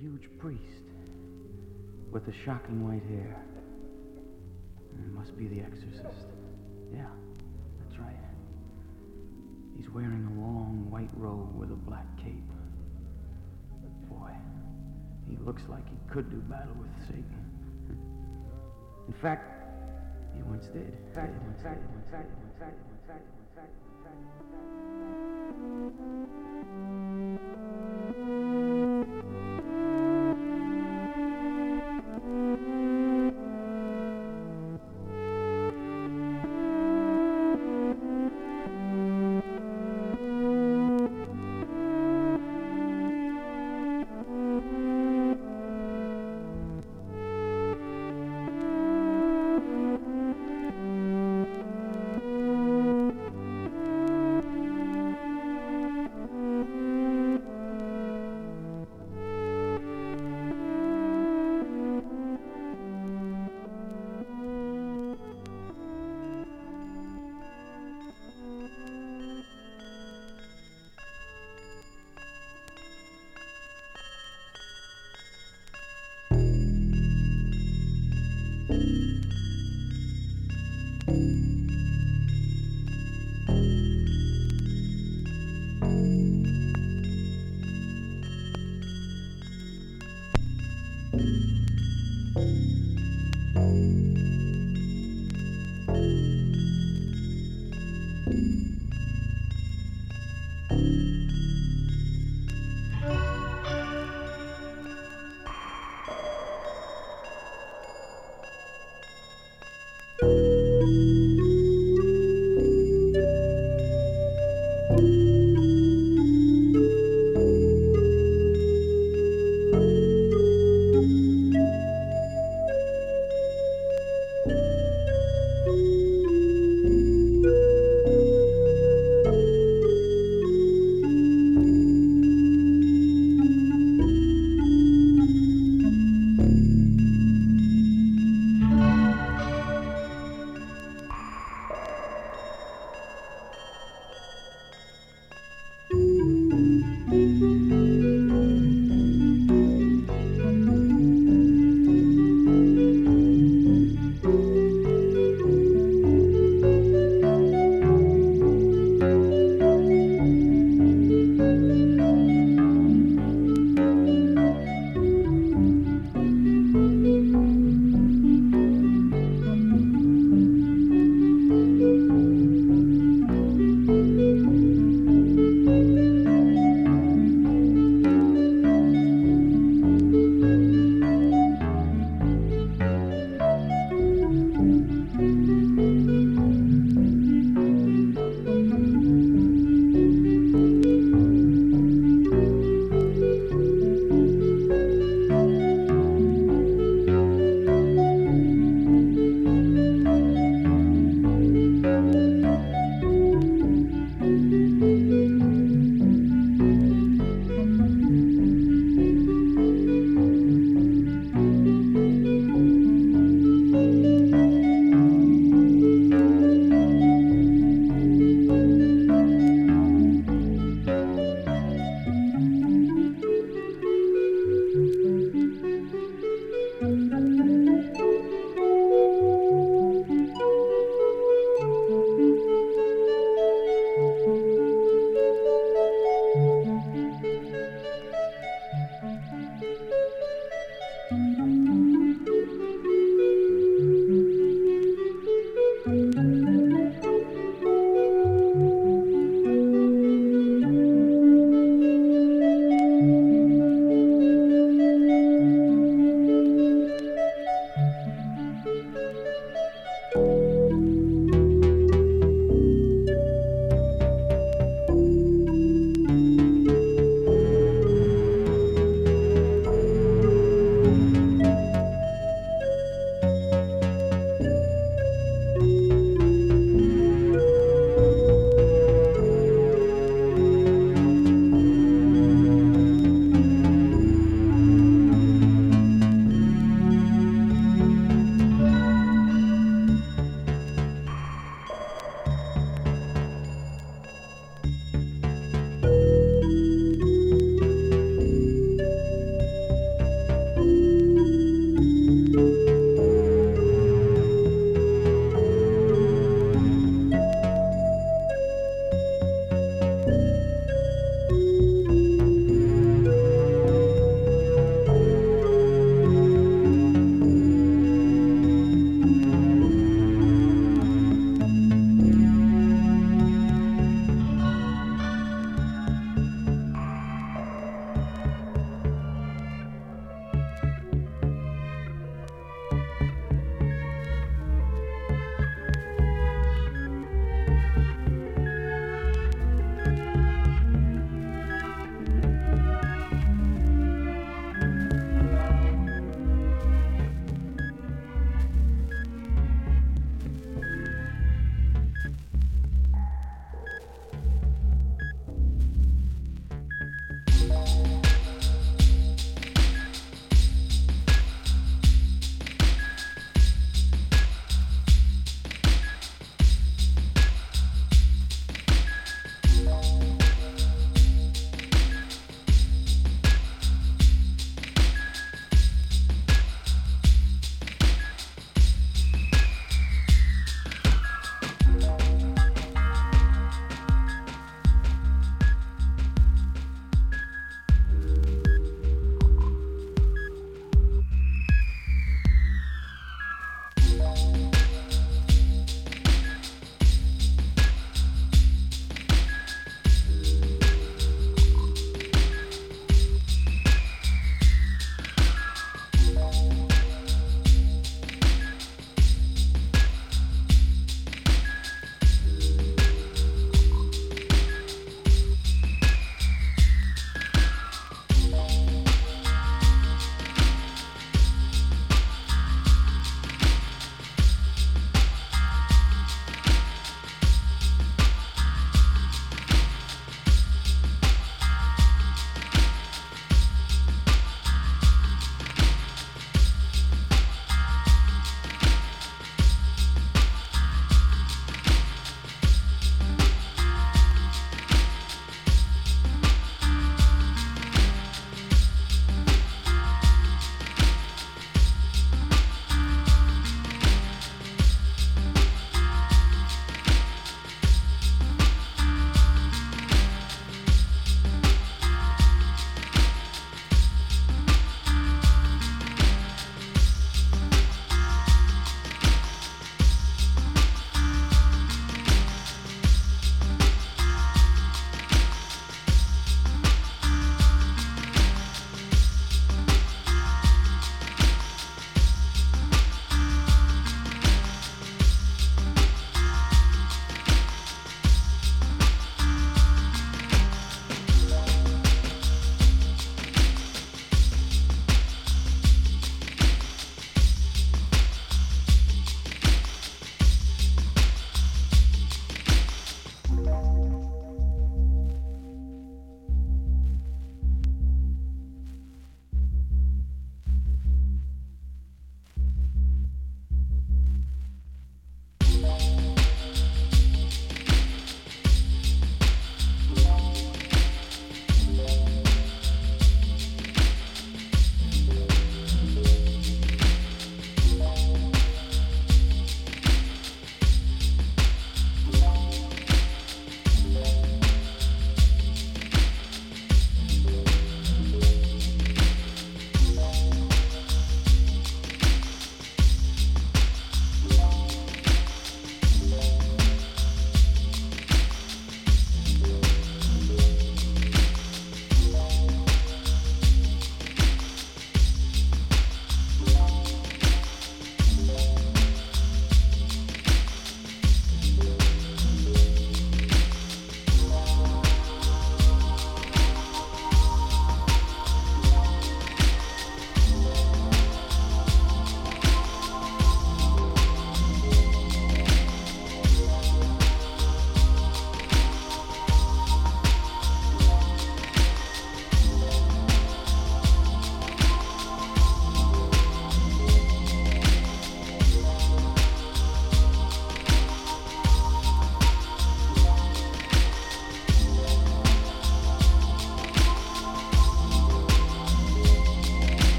huge priest with the shocking white hair. It must be the exorcist. Yeah, that's right. He's wearing a long white robe with a black cape. Boy, he looks like he could do battle with Satan. In fact, he once did. Did, did, did.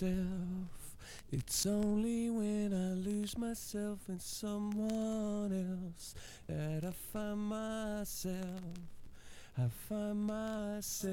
myself. It's only when I lose myself in someone else that I find myself. I find myself.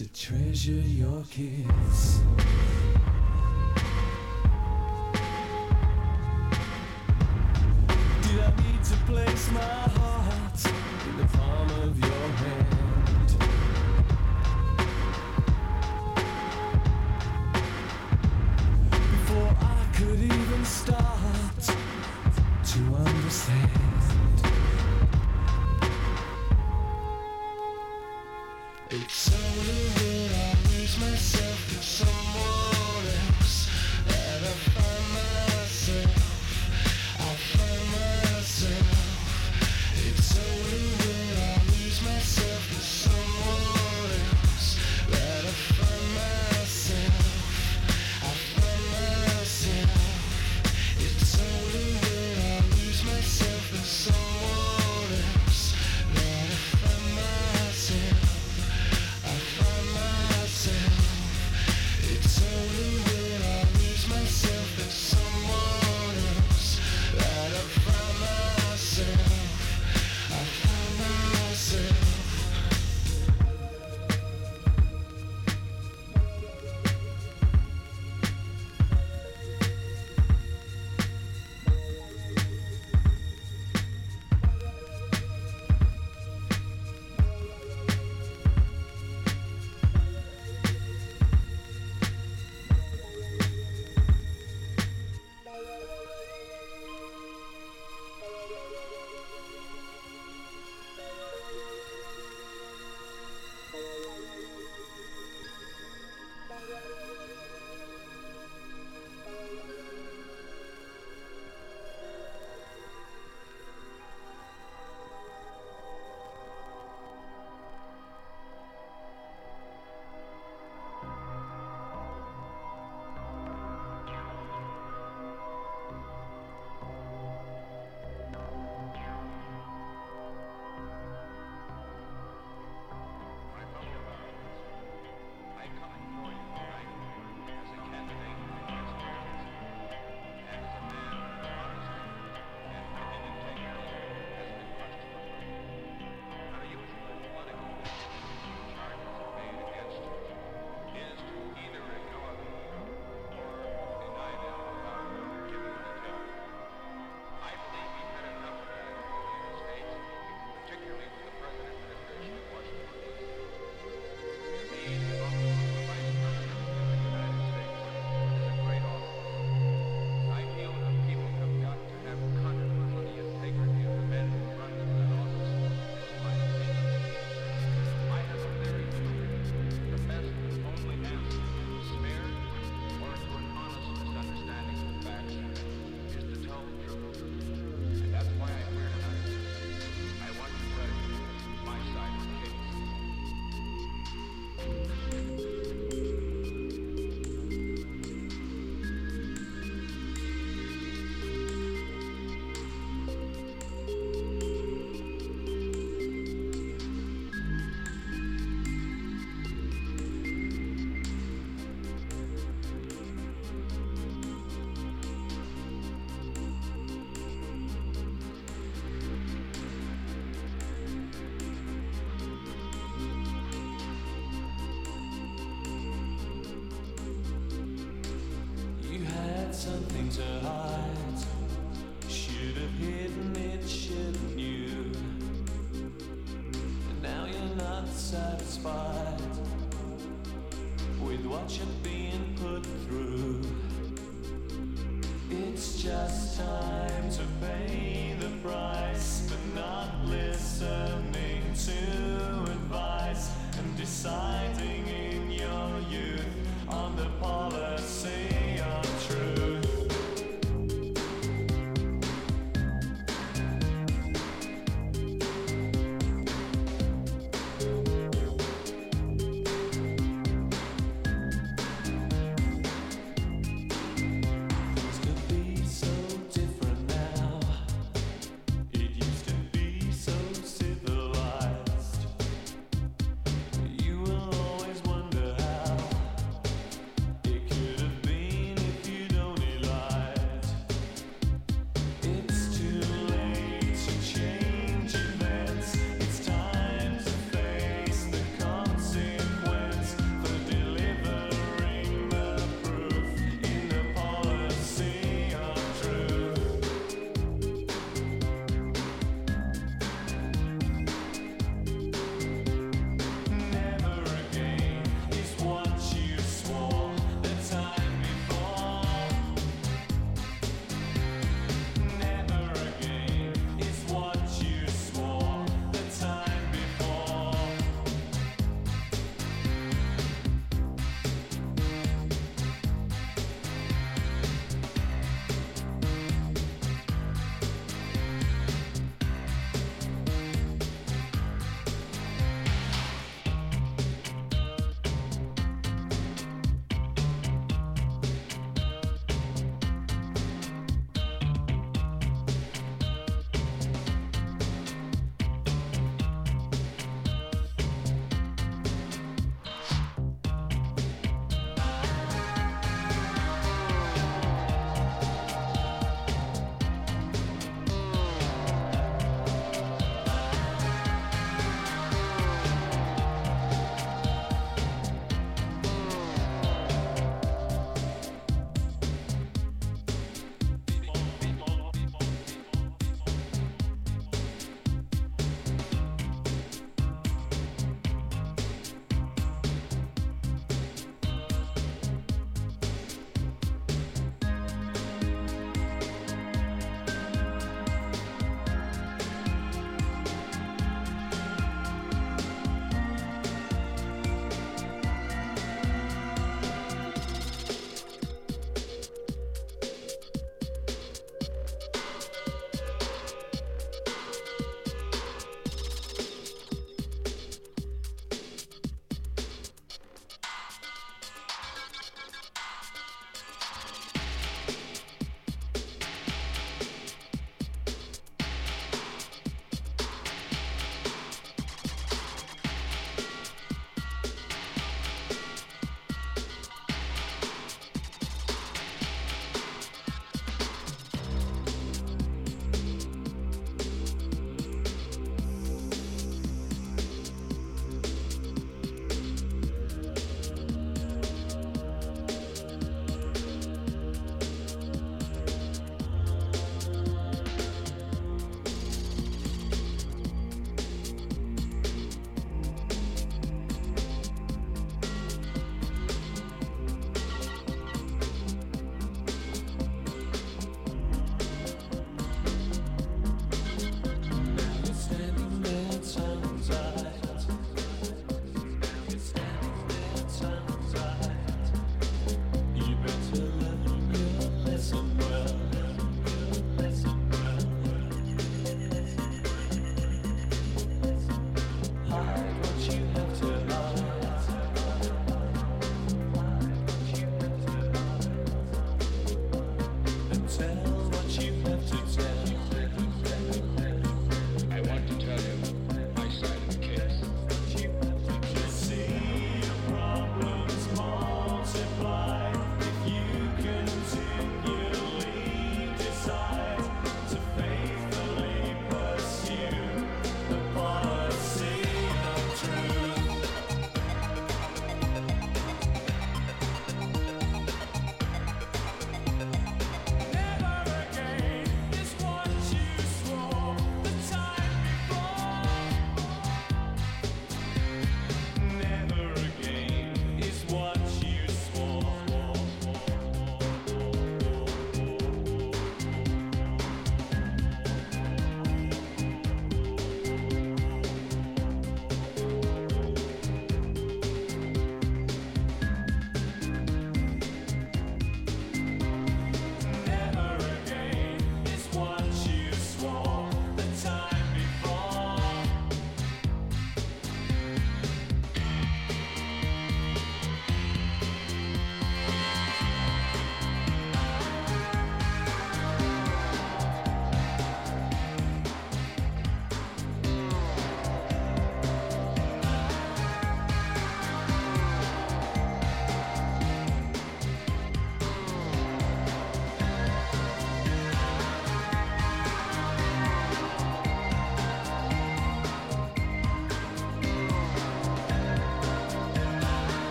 to treasure your kiss.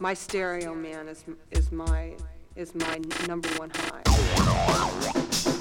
My stereo man is is my is my number one high.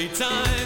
every time.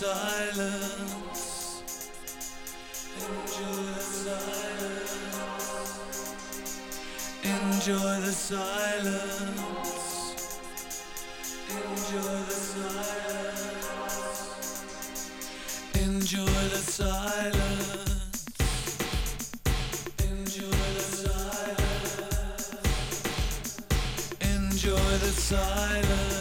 Silence. Enjoy the silence. Enjoy the silence. Enjoy the silence. Enjoy the silence. Enjoy the silence.